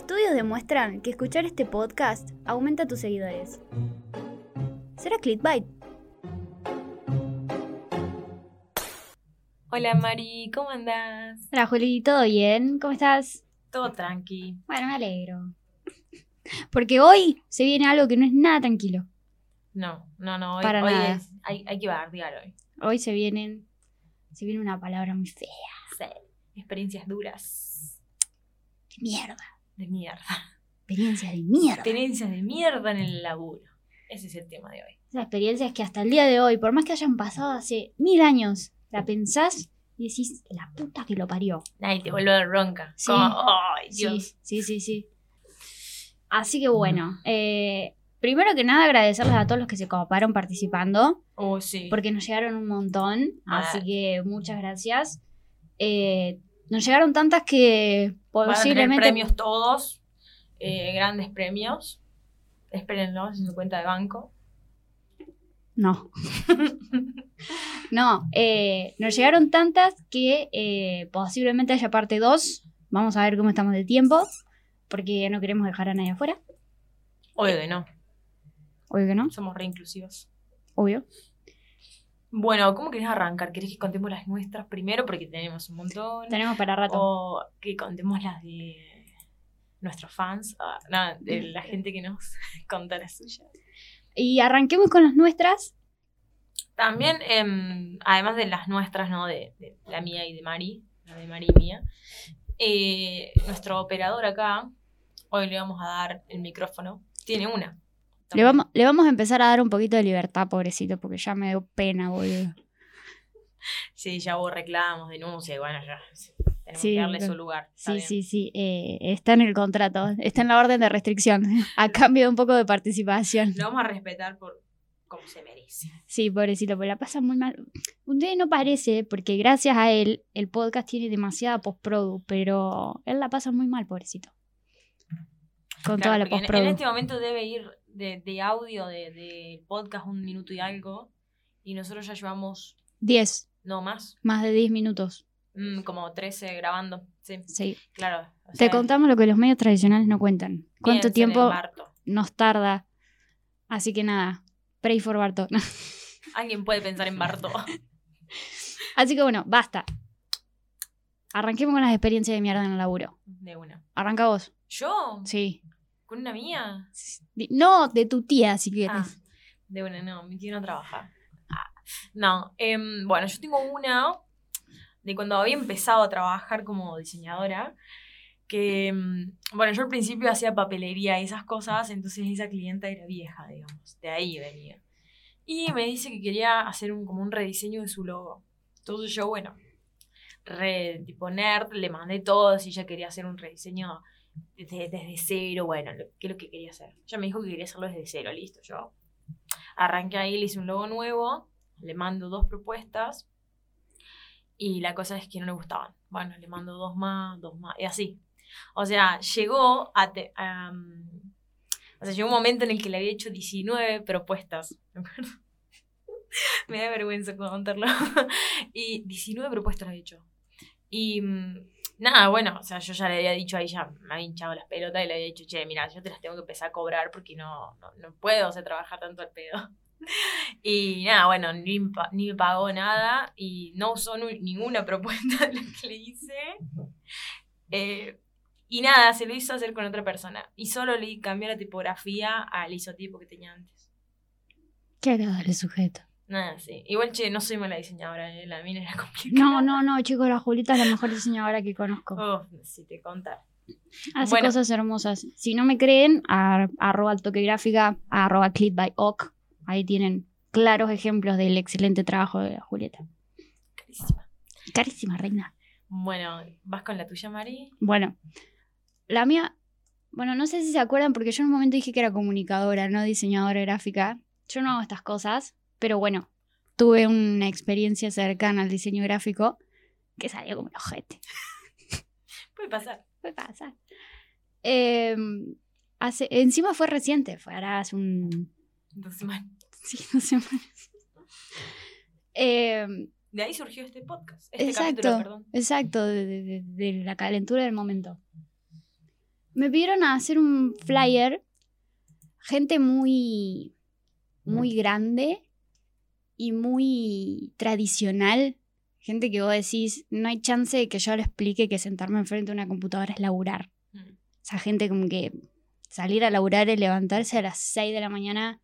Estudios demuestran que escuchar este podcast aumenta tus seguidores. ¿Será clickbait? Hola Mari, ¿cómo andás? Hola Juli, ¿todo bien? ¿Cómo estás? Todo tranqui. Bueno, me alegro. Porque hoy se viene algo que no es nada tranquilo. No, no, no. Hoy, Para hoy nada. es- hay, hay que bardear hoy. Hoy se vienen. Se viene una palabra muy fea. Sí. Experiencias duras. De mierda. De mierda. Experiencias de mierda. Experiencias de mierda en el laburo. Ese es el tema de hoy. Esas experiencias que hasta el día de hoy, por más que hayan pasado hace mil años, la pensás y decís, la puta que lo parió. Nadie te vuelve a dar bronca. Sí. Como, ay, Dios. Sí, sí, sí, sí. Así que bueno, eh, primero que nada agradecerles a todos los que se coparon participando, Oh, sí. porque nos llegaron un montón, Ah. así que muchas gracias. Eh, nos llegaron tantas que Van a tener posiblemente... premios todos. eh, grandes premios. Espérenlos en su cuenta de banco. No. no, eh, nos llegaron tantas que eh, posiblemente haya parte 2. Vamos a ver cómo estamos de tiempo, porque no queremos dejar a nadie afuera. Obvio que no. Obvio que no, Somos re inclusivos. obvio. Bueno, ¿cómo querés arrancar? ¿Querés que contemos las nuestras primero? Porque tenemos un montón. Tenemos para rato. O que contemos las de nuestros fans. Ah, no, de la gente que nos conta las suyas. Y arranquemos con las nuestras. También, em, además de las nuestras, ¿no? De, de la mía y de Mari, la de Mari y mía, eh, nuestro operador acá, hoy le vamos a dar el micrófono. Tiene una. Le vamos, le vamos a empezar a dar un poquito de libertad, pobrecito, porque ya me dio pena, boludo. Sí, ya hubo reclamos, denuncias, y bueno, ya. Tenemos Sí, que darle pero- su lugar. está Sí, bien. sí, sí. eh, está en el contrato, está en la orden de restricción, a cambio de un poco de participación. Lo vamos a respetar por como se merece. Sí, pobrecito, pero la pasa muy mal. Usted no parece, porque gracias a él, el podcast tiene demasiada postprodu, pero él la pasa muy mal, pobrecito. Con Claro, toda la porque en- postprodu. En, este momento debe ir de, de audio del de podcast un minuto y algo. Y nosotros ya llevamos, 10, no más, más de 10 minutos. mm, como 13 grabando. Sí, Sí. claro. o Te contamos lo que los medios tradicionales no cuentan. ¿Cuánto tiempo nos tarda? Así que nada, pray for Barto. Alguien puede pensar en Barto. Así que bueno, basta. Arranquemos con las experiencias de mierda en el laburo. De una. Arranca vos. ¿Yo? Sí. ¿Con una mía? No, de tu tía, si quieres. Ah, de una, no, mi tío no trabaja. Ah, no, em, bueno, yo tengo una de cuando había empezado a trabajar como diseñadora, que, em, bueno, yo al principio hacía papelería y esas cosas, entonces esa clienta era vieja, digamos, de ahí venía. Y me dice que quería hacer un, como un rediseño de su logo. Entonces yo, bueno, re, tipo nerd, le mandé todo, si ella quería hacer un rediseño desde, desde cero, bueno, lo- qué es lo que quería hacer. Ella me dijo que quería hacerlo desde cero, listo, yo arranqué ahí, le hice un logo nuevo, le mando dos propuestas y la cosa es que no le gustaban. Bueno, le mando dos más, dos más, y así. O sea, llegó a... te- mm, o sea, llegó un momento en el que le había hecho 19 propuestas. ¿me acuerdo? Me da vergüenza contarlo. y 19 propuestas le había hecho. Y mm, nada, bueno, o sea, yo ya le había dicho a ella, me había hinchado las pelotas y le había dicho, che, mira, yo te las tengo que empezar a cobrar porque no, no, no puedo o sea, trabajar tanto al pedo. Y nada, bueno, ni, ni me pagó nada y no usó ninguna propuesta de lo que le hice. Eh, y nada, se lo hizo hacer con otra persona. Y solo le cambió la tipografía al isotipo que tenía antes. Qué agradable sujeto. Nada, sí. Igual, che, no soy mala diseñadora, eh, la mina era complicada. No, no, no, chicos, la Julita es la mejor diseñadora que conozco. Oh, si te contara. Hace bueno. cosas hermosas. Si no me creen, a, arroba toque gráfica, arroba clip by oc. Ahí tienen claros ejemplos del excelente trabajo de la Julieta. Carísima. Carísima, reina. Bueno, ¿vas con la tuya, Mari? Bueno, la mía, bueno, no sé si se acuerdan porque yo en un momento dije que era comunicadora, no diseñadora gráfica. Yo no hago estas cosas, pero bueno, tuve una experiencia cercana al diseño gráfico que salió como el ojete. Puede pasar. Puede pasar. Eh, hace, encima fue reciente, fue ahora hace un... Dos semanas. Sí, dos semanas. Eh, De ahí surgió este podcast. Este Exacto. capítulo, perdón. exacto, de, de- de- de la calentura del momento. me pidieron a hacer un flyer. Gente muy, muy grande y muy tradicional. Gente que vos decís, no hay chance de que yo le explique que sentarme enfrente de una computadora es laburar. Mm. Esa gente como que salir a laburar y levantarse a las 6 de la mañana,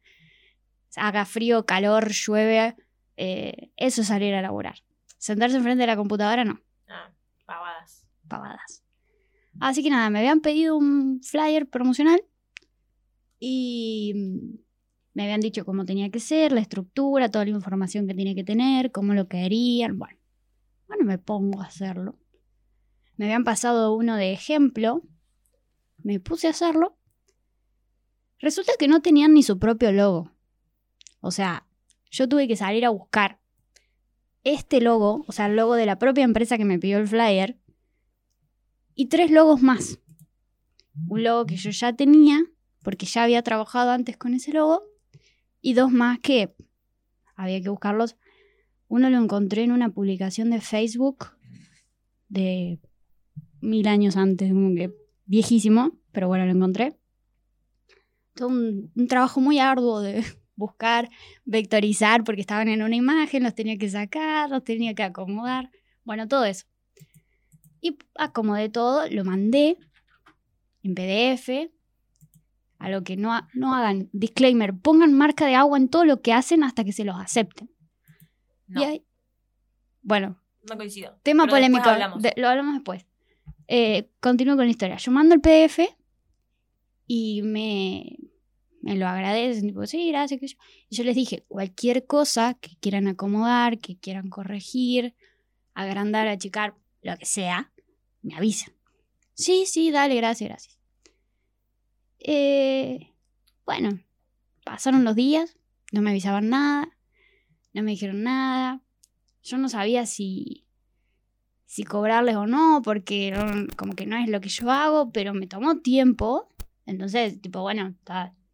haga frío, calor, llueve, eh, eso es salir a laburar. Sentarse enfrente de la computadora, no, Ah, pavadas. pavadas. Así que nada, me habían pedido un flyer promocional y mm, me habían dicho cómo tenía que ser, la estructura, toda la información que tenía que tener, cómo lo querían. Bueno, bueno, me pongo a hacerlo. Me habían pasado uno de ejemplo, me puse a hacerlo. Resulta que no tenían ni su propio logo. O sea, yo tuve que salir a buscar este logo, o sea, el logo de la propia empresa que me pidió el flyer, y tres logos más. Un logo que yo ya tenía, porque ya había trabajado antes con ese logo, y dos más que había que buscarlos. Uno lo encontré en una publicación de Facebook de mil años antes, viejísimo, pero bueno, lo encontré. Todo un, un trabajo muy arduo de buscar, vectorizar, porque estaban en una imagen, los tenía que sacar, los tenía que acomodar, bueno, todo eso. Y acomodé todo, lo mandé en PDF. A lo que no, ha- no hagan, disclaimer, pongan marca de agua en todo lo que hacen hasta que se los acepten. No, Y ahí- bueno, no coincido. tema Pero polémico, hablamos. de- lo hablamos después. Eh, continúo con la historia. Yo mando el PDF y me, me lo agradecen, tipo, sí, gracias. Que yo. Y yo les dije, cualquier cosa que quieran acomodar, que quieran corregir, agrandar, achicar, lo que sea, me avisan. Sí, sí, dale, gracias, gracias. Eh, bueno, pasaron los días, no me avisaban nada, no me dijeron nada. Yo no sabía si, si cobrarles o no, porque no- como que no es lo que yo hago, pero me tomó tiempo. Entonces, tipo, bueno,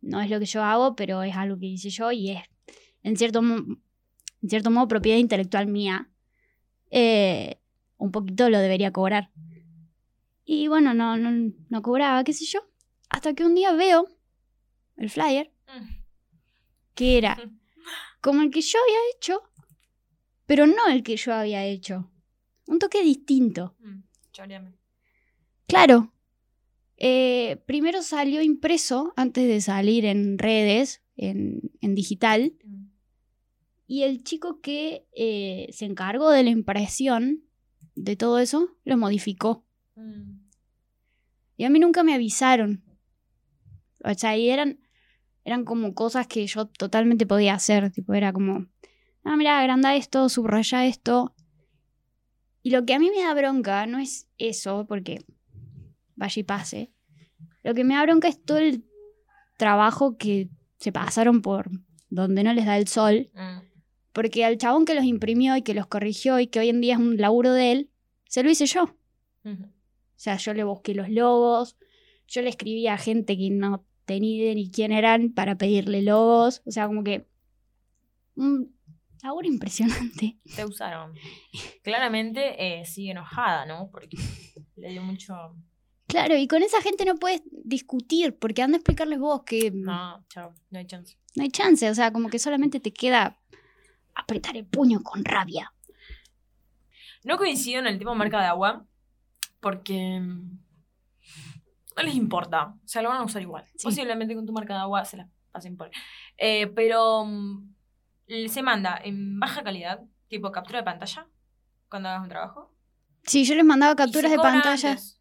no es lo que yo hago, pero es algo que hice yo y es, en cierto, en cierto modo, propiedad intelectual mía. Eh, un poquito lo debería cobrar. Y bueno, no, no, no cobraba, qué sé yo. Hasta que un día veo el flyer, Mm. que era como el que yo había hecho, pero no el que yo había hecho. Un toque distinto. Mm. Claro. eh, primero salió impreso antes de salir en redes, en, en digital. Mm. Y el chico que eh, se encargó de la impresión de todo eso, lo modificó. Mm. Y a mí nunca me avisaron. O sea, y eran, eran como cosas que yo totalmente podía hacer. Tipo, era como, ah, mira, agranda esto, subraya esto. Y lo que a mí me da bronca no es eso, porque vaya y pase. Lo que me da bronca es todo el trabajo que se pasaron por donde no les da el sol. Mm. Porque al chabón que los imprimió y que los corrigió y que hoy en día es un laburo de él, se lo hice yo. O sea, yo le busqué los logos, yo le escribí a gente que no idea ni quién eran para pedirle logos. O sea, como que. Un laburo impresionante. Te usaron. Claramente eh, sigue enojada, ¿no? Porque le dio mucho. Claro, y con esa gente no puedes discutir, porque anda a explicarles vos que no. No, chao, no hay chance. hay chance. O sea, como que solamente te queda apretar el puño con rabia. No coincido en el tema marca de agua porque mm, no les importa. O sea, lo van a usar igual. Sí. Posiblemente con tu marca de agua se la pasen por. Eh, pero mm, se manda en baja calidad, tipo captura de pantalla, cuando hagas un trabajo. Sí, yo les mandaba capturas de pantalla. antes.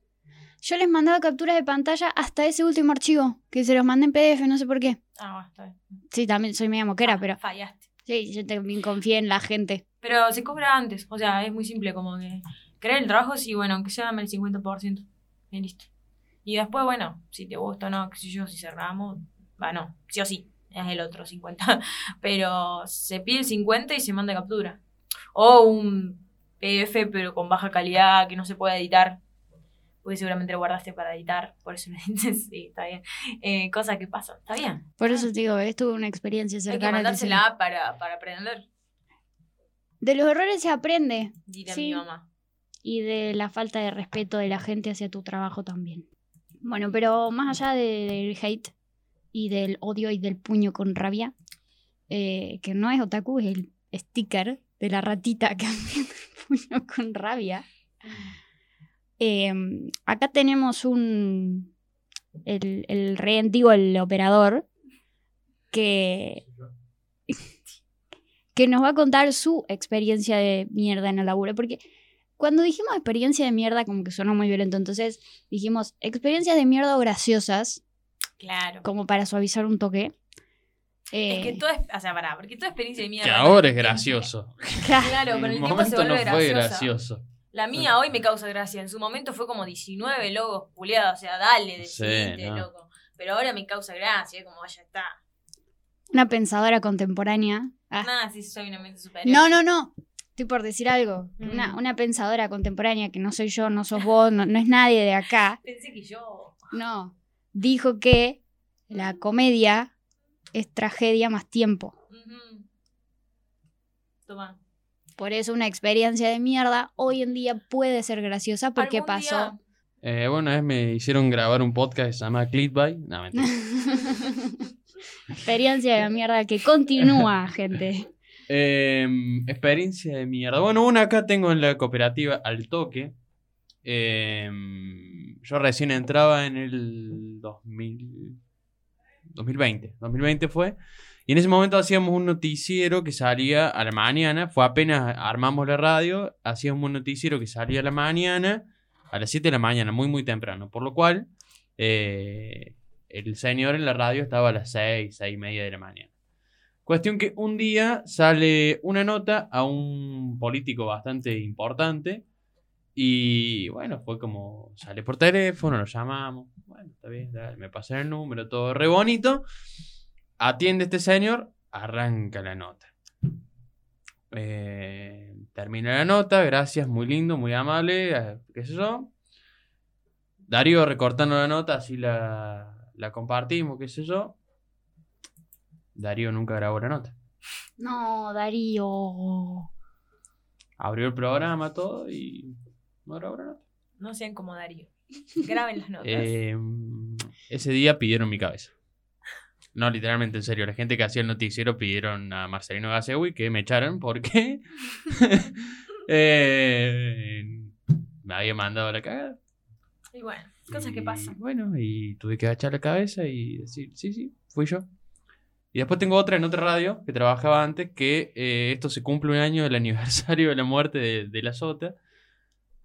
Yo les mandaba capturas de pantalla hasta ese último archivo, que se los mandé en PDF, no sé por qué. Ah, bueno, está bien. Sí, también soy media moquera, Ah, pero Fallaste. sí, yo también confié en la gente. Pero se cobra antes. O sea, es muy simple, como que crear el trabajo, sí, bueno, aunque sea el 50%. Y listo. Y después, bueno, si te gusta o no, qué sé yo, si cerramos, bueno, sí o sí, es el otro 50. Pero se pide el 50 y se manda captura. O un PDF, pero con baja calidad, que no se puede editar. Porque seguramente lo guardaste para editar, por eso me dices, sí, está bien. Eh, cosas que pasan, está bien. Por eso te digo, estuve una experiencia Hay que cercana. al diseño. mandársela para, para aprender, De los errores se aprende dirá Sí. mi mamá. y de la falta de respeto de la gente hacia tu trabajo también. Bueno, pero más allá de- del hate y del odio y del puño con rabia, eh, que no es otaku, es el sticker de la ratita que el puño con rabia. Eh, acá tenemos un. El, el rey antiguo, el operador, que. que nos va a contar su experiencia de mierda en el laburo. Porque cuando dijimos experiencia de mierda, como que sonó muy violento. Entonces dijimos experiencias de mierda o graciosas, Claro. como para suavizar un toque. Es que Eh, toda, o sea, pará, porque toda experiencia de mierda. Que ahora es gracioso. Claro, con en el el tiempo se momento vuelve no fue graciosa. gracioso. La mía hoy me causa gracia. En su momento fue como 19 logos culiados. O sea, dale, Sí, decidite, no. loco. Pero ahora me causa gracia. Es como, ya está. una pensadora contemporánea. Ah, Nada, sí soy una mente superior. No, no, no. Estoy por decir algo. Mm. Una, una pensadora contemporánea que no soy yo, no sos vos, no, no es nadie de acá. Pensé que yo. No. Dijo que la comedia es tragedia más tiempo. Toma. Por eso una experiencia de mierda hoy en día puede ser graciosa porque pasó. Eh, bueno, una vez me hicieron grabar un podcast que se llama Clickbait. No, mentira. experiencia de mierda que continúa, gente. Eh, experiencia de mierda. Bueno, una acá tengo en la cooperativa Al Toque. Eh, yo recién entraba en el 2000, 2020. 2020 fue. Y en ese momento hacíamos un noticiero que salía a la mañana. Fue apenas armamos la radio. Hacíamos un noticiero que salía a la mañana. A las 7 de la mañana, muy, muy temprano. Por lo cual, eh, el señor en la radio estaba a las 6, 6 y media de la mañana. Cuestión que un día sale una nota a un político bastante importante y bueno, fue como sale por teléfono, lo llamamos, bueno, está bien, me pasan el número, todo re bonito. Atiende este señor, arranca la nota. Eh, termina la nota, gracias, muy lindo, muy amable, eh, qué sé yo. Darío recortando la nota, así la, la compartimos, qué sé yo. Darío nunca grabó la nota. No, Darío. Abrió el programa, todo y no grabó la nota. No sean como Darío. Graben las notas. Eh, ese día pidieron mi cabeza. No, literalmente, en serio. La gente que hacía el noticiero pidieron a Marcelino Gasewi que me echaran porque eh, me había mandado a la cagada. y bueno, cosas que pasan. Bueno, y tuve que agachar la cabeza y decir, sí, sí, fui yo. Y después tengo otra en otra radio que trabajaba antes, que eh, esto se cumple un año del aniversario de la muerte de, la Sota.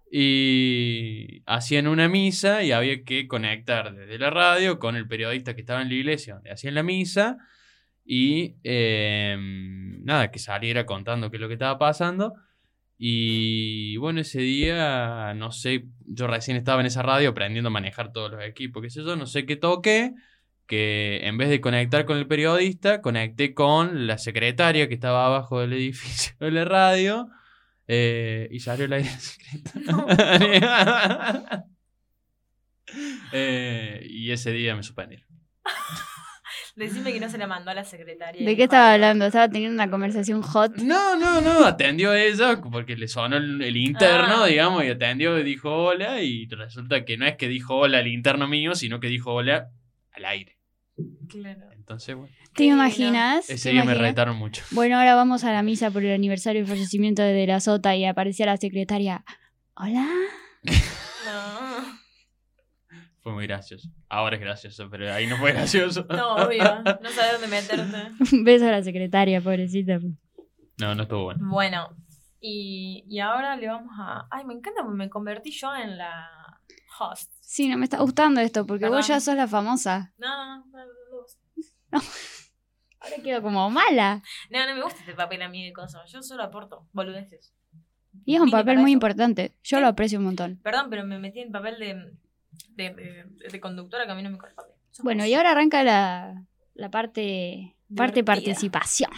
Y hacían una misa y había que conectar desde la radio con el periodista que estaba en la iglesia donde hacían la misa. Y eh, nada, que saliera contando qué es lo que estaba pasando. Y bueno, ese día, no sé, yo recién estaba en esa radio aprendiendo a manejar todos los equipos, qué sé yo, no sé qué toqué, que en vez de conectar con el periodista, conecté con la secretaria que estaba abajo del edificio de la radio eh, y salió el aire secretaria. Eh, y ese día me suspendieron. Decime que no se la mandó a la secretaria. ¿De qué estaba hablando? Estaba teniendo una conversación hot. No, no, no, atendió ella porque le sonó el, el interno, Ah. digamos, y atendió y dijo hola, y resulta que no es que dijo hola al interno mío, sino que dijo hola al aire. Claro. Entonces, bueno, ¿Te imaginas? ese ¿Te día me retaron mucho. Bueno, ahora vamos a la misa por el aniversario del fallecimiento de De la Sota y aparecía la secretaria. Hola. No. Fue muy gracioso. Ahora es gracioso, pero ahí no fue gracioso. No, obvio. No sabes dónde meterte. Un beso a la secretaria, pobrecita. No, no estuvo bueno. Bueno, y, y ahora le vamos a. Ay, me encanta porque me convertí yo en la host. Sí, no me está gustando esto porque vos Perdón. ya sos la famosa. No, no, no, no, no. Ahora quedo como mala. No, no me gusta este papel a mí de cosas. Yo solo aporto boludeces. Y es un papel muy eso. importante. Yo lo aprecio un montón. Perdón, pero me metí en papel de, de, de- de conductora que a mí no me corresponde. Bueno, vos. y ahora arranca la, la parte, parte participación.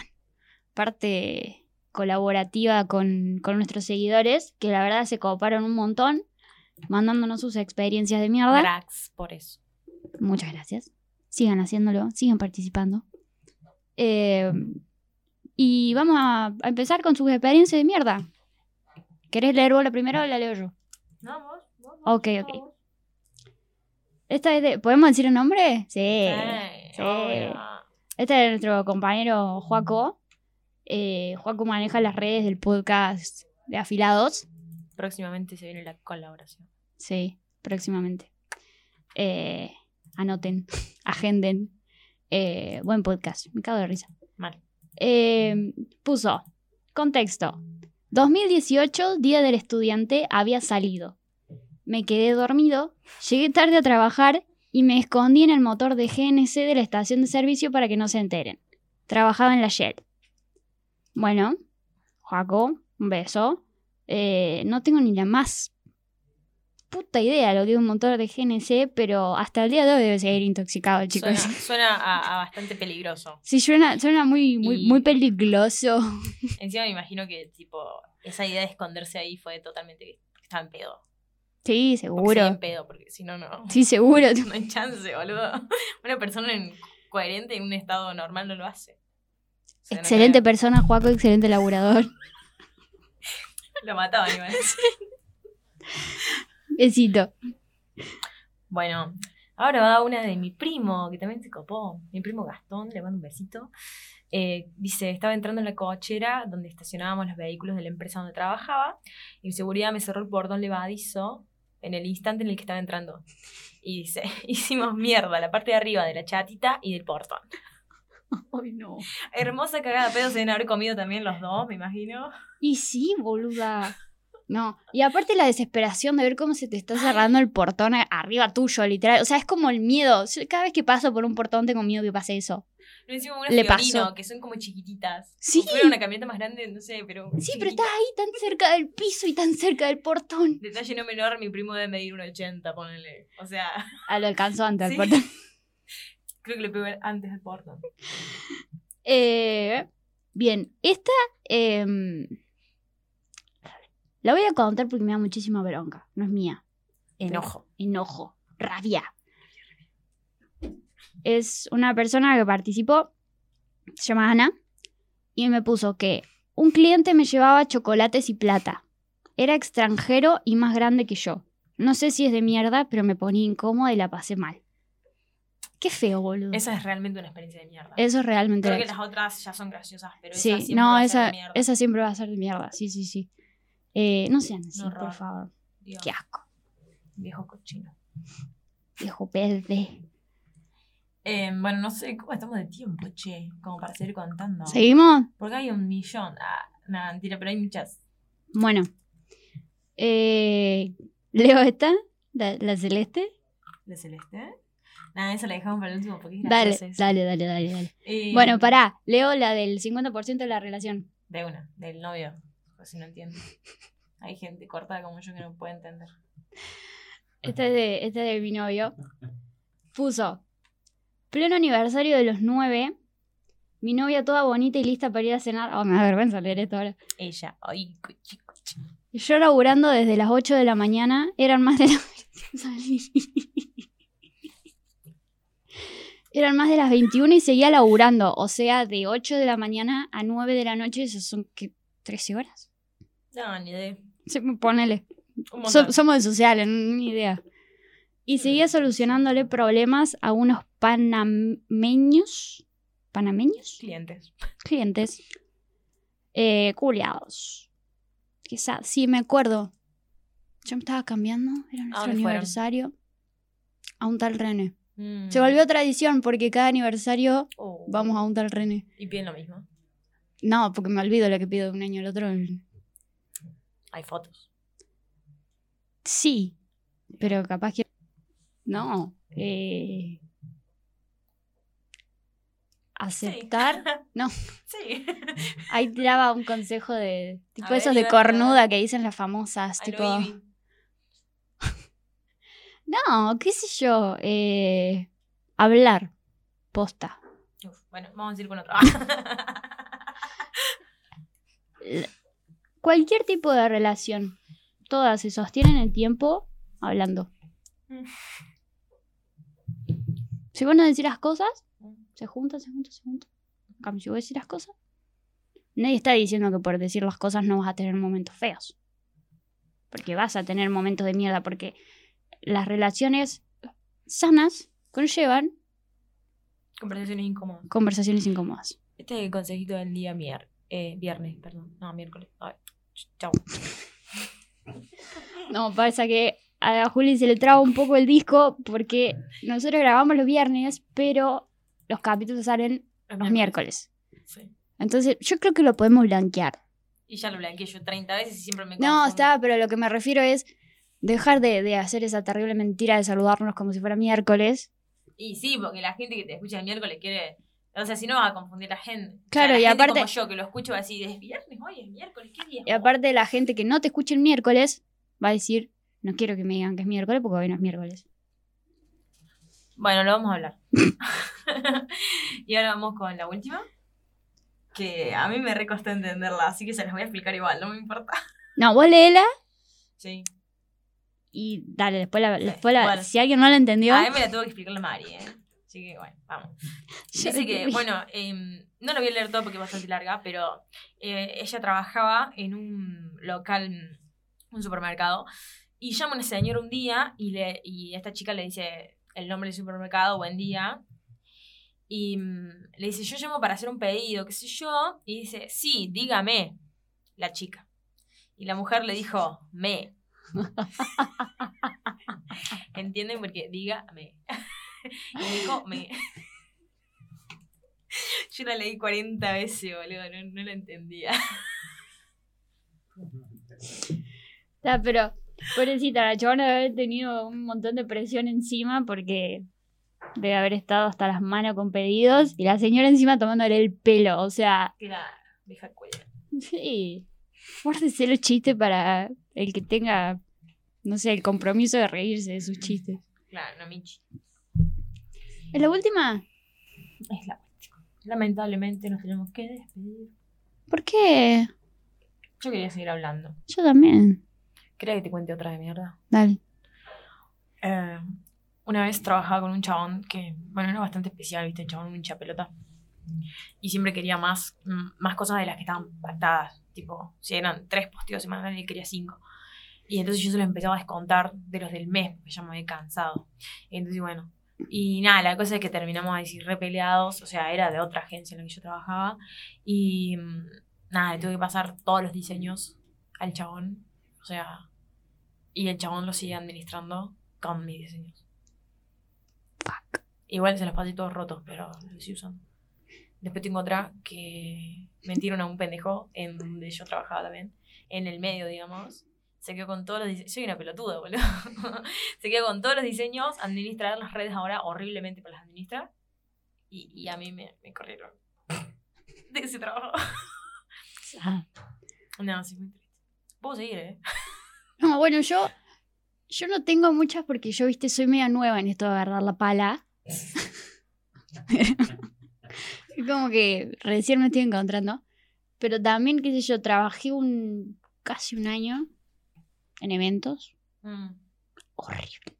Parte colaborativa con, con nuestros seguidores, que la verdad se coparon un montón, mandándonos sus experiencias de mierda. Cracks, por eso. Muchas gracias. Sigan haciéndolo, sigan participando. Eh, y vamos a, a empezar con sus experiencias de mierda. ¿Querés leer vos la primera o la leo yo? No, vos, vos, Ok, ok. vos. Esta es de. ¿Podemos decir el nombre? Sí. Sí, sí. obvio. Este es de nuestro compañero Joaco. Eh, Joaco maneja las redes del podcast de Afilados. Próximamente se viene la colaboración. Sí, próximamente. Eh, anoten, agenden. Eh, buen podcast, me cago de risa. Mal. Eh, puso, contexto. 2018, Día del Estudiante, había salido. Me quedé dormido, llegué tarde a trabajar y me escondí en el motor de GNC de la estación de servicio para que no se enteren. Trabajaba en la Shell. Bueno, Joaco, un beso. Eh, no tengo ni la más puta idea lo que es un motor de GNC, pero hasta el día de hoy debe seguir intoxicado el chico. Suena, a, a bastante peligroso. Sí, suena, suena muy, muy, Y- muy peligroso. Encima me imagino que, tipo, esa idea de esconderse ahí fue totalmente que estaba en pedo. Sí, seguro. en pedo, porque si no, no. Sí, seguro. No hay chance, boludo. Una persona en- coherente en un estado normal no lo hace. O sea, no Excelente persona, Juaco, excelente laburador. Lo mataban igual. Besito. Bueno, ahora va una de mi primo, que también se copó. Mi primo Gastón, le mando un besito. Eh, dice, estaba entrando en la cochera donde estacionábamos los vehículos de la empresa donde trabajaba y seguridad me cerró el portón levadizo en el instante en el que estaba entrando. Y dice, hicimos mierda la parte de arriba de la chatita y del portón. Ay, no. Hermosa cagada de pedo se deben haber comido también los dos, me imagino. Y sí, boluda. No. Y aparte la desesperación de ver cómo se te está cerrando el portón arriba tuyo, literal. O sea, es como el miedo. Yo Cada vez que paso por un portón tengo miedo que pase eso. Lo encima Le Fiorino, pasó. que son como chiquititas. Sí. Si fuera una camioneta más grande, no sé, pero. Sí, pero estás ahí tan cerca del piso y tan cerca del portón. Detalle no menor, mi primo debe medir un 80, ponele. O sea, Ah, lo alcanzó antes Sí. el portón. Creo que le pegó antes del portón. Eh, bien, esta em, la voy a contar porque me da muchísima bronca. No es mía. Enojo. Enojo, rabia. Es una persona que participó, se llama Ana, y me puso que un cliente me llevaba chocolates y plata. Era extranjero y más grande que yo. No sé si es de mierda, pero me ponía incómoda y la pasé mal. Qué feo, boludo. Esa es realmente una experiencia de mierda. Eso es realmente Creo que las otras ya son graciosas, pero Sí, esa siempre no, va a ser esa, de mierda. esa siempre va a ser de mierda. Sí, sí, sí. Eh, no sean así, No por favor. Dios, Qué asco. viejo cochino. Viejo verde. Eh, bueno, no sé cómo estamos de tiempo, che, como para seguir contando. ¿Seguimos? Porque hay un millón. Ah, no, mentira, pero hay muchas. Bueno. Eh, Leo esta, la, la celeste. ¿La celeste? Nada, esa la dejamos para el último porque es Dale, dale, dale, dale, dale. Bueno, pará. Leo la del 50% de la relación. De una, del novio. Por si no entiendo. Hay gente cortada como yo que no puede entender. Este es de, este es de mi novio. Puso. Pleno aniversario de los nueve. Mi novia toda bonita y lista para ir a cenar. Oh, me da vergüenza leer esto ahora. Ella, ay, cochi, cochi. Yo laburando desde las 8 de la mañana, eran más de las... eran más de las 21 y seguía laburando. O sea, de 8 de la mañana a 9 de la noche, eso son, ¿qué? ¿13 horas? No, ni idea. Sí, ponele. So- somos de sociales, ni idea. Y seguía solucionándole problemas a unos panameños. ¿Panameños? Clientes. clientes eh, culiados. Quizás, sí, me acuerdo. Yo me estaba cambiando, era nuestro fueron? aniversario. A un tal René. Mm. Se volvió tradición porque cada aniversario Oh. vamos a un tal René. Y piden lo mismo. No, porque me olvido lo que pido de un año al otro. Hay fotos. Sí, pero capaz que. No. eh, Aceptar. No. Sí. Ahí tiraba un consejo de. Tipo A ver, esos de cornuda que dicen las famosas. Tipo. No, qué sé yo. eh, hablar. Posta. Uf, bueno, vamos a ir con otro. Cualquier tipo de relación. Todas se sostienen el tiempo hablando. Si vos no decís las cosas, se juntan, se juntan, se juntan. En cambio, si vos decís las cosas, nadie está diciendo que por decir las cosas no vas a tener momentos feos. Porque vas a tener momentos de mierda, porque las relaciones sanas conllevan Conversaciones incómodas. conversaciones incómodas. Este es el consejito del día mier eh, viernes, perdón. No, miércoles. Ay, chau. No, pasa que a Juli se le traba un poco el disco porque nosotros grabamos los viernes, pero los capítulos salen los miércoles. Sí. Entonces, yo creo que lo podemos blanquear. Y ya lo blanqueé yo 30 veces y siempre me No, confundo. está, pero lo que me refiero es dejar de, de hacer esa terrible mentira de saludarnos como si fuera miércoles. Y sí, porque la gente que te escucha el miércoles quiere. O sea, si no va a confundir a la gente. O sea, Claro, la y gente aparte- Como yo que lo escucho así, es viernes, hoy es miércoles, ¿qué día? Y aparte, la gente que no te escuche el miércoles va a decir, no quiero que me digan que es miércoles porque hoy no es miércoles. Bueno, lo vamos a hablar. y ahora vamos con la última. Que a mí me recostó entenderla, así que se las voy a explicar igual, no me importa. No, vos léela Sí. Y dale, después la, después la- bueno. si alguien no la entendió, A mí me la tuvo que explicar la Mari, ¿eh? Así que bueno, vamos. Dice que, bueno, em, no lo voy a leer todo porque es bastante larga, pero eh, ella trabajaba en un local, un supermercado, y llama una señora un día y, le, y esta chica le dice el nombre del supermercado, buen día, y mm, le dice, yo llamo para hacer un pedido, qué sé yo, y dice, sí, dígame, la chica. Y la mujer le dijo, me. ¿Entienden? Porque dígame. y dijo, me. Yo la leí 40 veces, boludo, no, no la entendía. Ya, pero, pobrecita, la chabona debe haber tenido un montón de presión encima porque debe haber estado hasta las manos con pedidos y la señora encima tomándole el pelo. O sea, Claro, deja cuello. sí, guárdese los chistes para el que tenga, no sé, el compromiso de reírse de sus chistes. Claro, no, Michi. ¿Es la última? Es la última. Lamentablemente nos tenemos que despedir. ¿Por qué? Yo quería seguir hablando. Yo también. ¿Querés que te cuente otra de mierda? Dale. Eh, una vez trabajaba con un chabón que, bueno, era bastante especial, ¿viste? El chabón un hincha pelota. Y siempre quería más, mm, más cosas de las que estaban pactadas. Tipo, si eran tres posteos semanales, él quería cinco. Y entonces yo se los empezaba a descontar de los del mes, porque ya me había cansado. Entonces, bueno. Y nada, la cosa es que terminamos así repeleados. O sea, era de otra agencia en la que yo trabajaba. Y mm, nada, le tuve que pasar todos los diseños al chabón. O sea, y el chabón lo sigue administrando con mis diseños. Fuck. Igual se los pasé todos rotos, pero los sigo usando. Después tengo otra que mentieron a un pendejo en donde yo trabajaba también, en el medio, digamos. Se quedó con todos los diseños. Soy una pelotuda, boludo. se quedó con todos los diseños, administrar las redes ahora horriblemente para las administrar. Y, y a mí me, me corrieron de ese trabajo. Ah. No, sí, muy triste. Puedo seguir, ¿eh? No, bueno, yo, yo no tengo muchas porque yo, viste, soy media nueva en esto de agarrar la pala. Es como que recién me estoy encontrando. Pero también, qué sé yo, trabajé un casi un año en eventos. Mm, Horrible.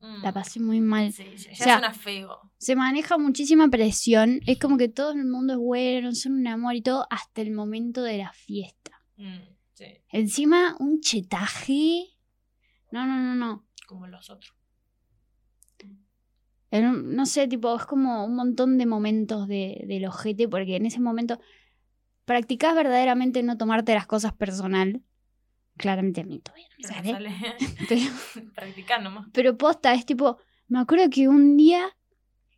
mm. La pasé muy mal. Sí, ya, O sea, suena feo. Se maneja muchísima presión. Es como que todo el mundo es bueno, son un amor y todo, hasta el momento de la fiesta. Mm, sí, Encima, un chetaje. No, no, no, no. como los otros. En no sé, tipo, es como un montón de momentos de, del ojete, porque en ese momento practicás verdaderamente no tomarte las cosas personal. Claramente a mí todavía no me Pero sale. sale Pero, nomás. pero posta, es tipo, me acuerdo que un día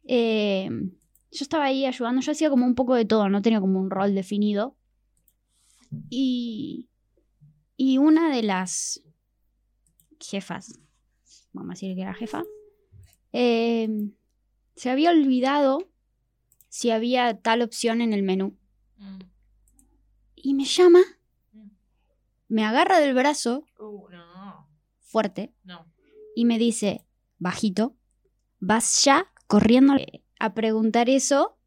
eh, yo estaba ahí ayudando, yo hacía como un poco de todo, no tenía como un rol definido. Y, y una de las jefas, vamos a decir que era jefa, eh, se había olvidado si había tal opción en el menú. Mm. Y me llama, Mm. me agarra del brazo Uh, no, fuerte no. y me dice, bajito, vas ya corriendo a preguntar eso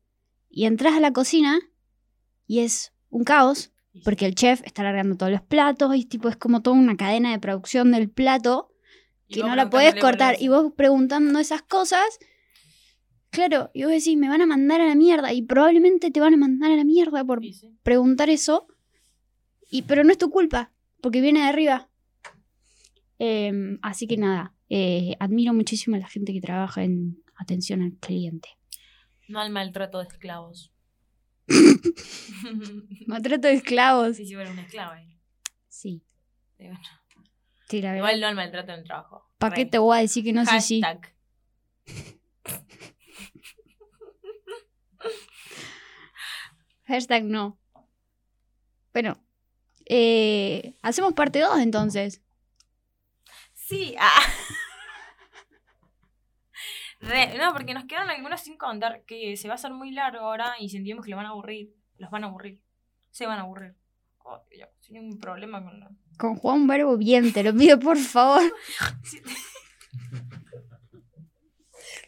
y entras a la cocina y es un caos porque el chef está largando todos los platos y tipo es como toda una cadena de producción del plato que no la podés cortar y vos preguntando esas cosas. Claro, y vos decís, me van a mandar a la mierda y probablemente te van a mandar a la mierda por sí. preguntar eso, y, pero no es tu culpa, porque viene de arriba. Em, así que nada, eh, admiro muchísimo a la gente que trabaja en atención al cliente. No al maltrato de esclavos. Maltrato de esclavos. Sí, sí, bueno, un esclavo. eh. Sí, Sí, bueno. Sí, la verdad. Igual no al maltrato en el trabajo. ¿Para qué te voy a decir que no sé si? Hashtag. Hashtag no. Bueno, eh, hacemos parte 2 entonces. Sí. ah. Re- no, porque nos quedaron algunos sin contar que se va a hacer muy largo ahora y sentimos que lo van a aburrir. Los van a aburrir. Se van a aburrir. Oh, yo, sin ningún problema con la- Conjuga un verbo bien, te lo pido por favor.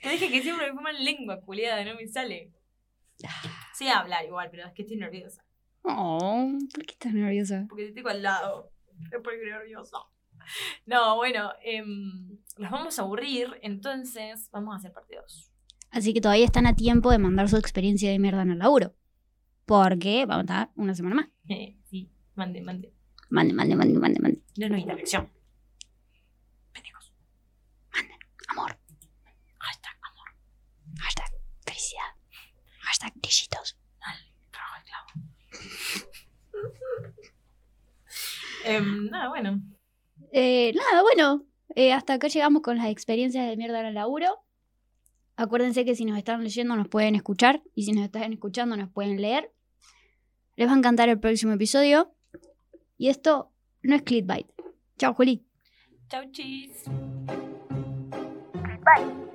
Te dije que siempre me fue mal lengua, culiada, no me sale. Sí, hablar igual, pero es que estoy nerviosa. Oh, ¿por qué estás nerviosa? Porque te tengo al lado. Es porque nerviosa. No, bueno, em, los vamos a aburrir, entonces vamos a hacer parte 2. Así que todavía están a tiempo de mandar su experiencia de mierda en el laburo. Porque vamos a estar una semana más. sí, mande, mande. Mande, mande, mande, mande, mande. No es interacción. Pendejos. Amor. Hashtag amor. Hashtag felicidad. Hashtag dígitos. Trabajo de. Em, nada, bueno. Eh, nada, bueno. eh, hasta acá llegamos con las experiencias de mierda en el laburo. Acuérdense que si nos están leyendo nos pueden escuchar. Y si nos están escuchando nos pueden leer. Les va a encantar el próximo episodio. Y esto no es clickbait. Chao, Juli. Chau, chis. Bye.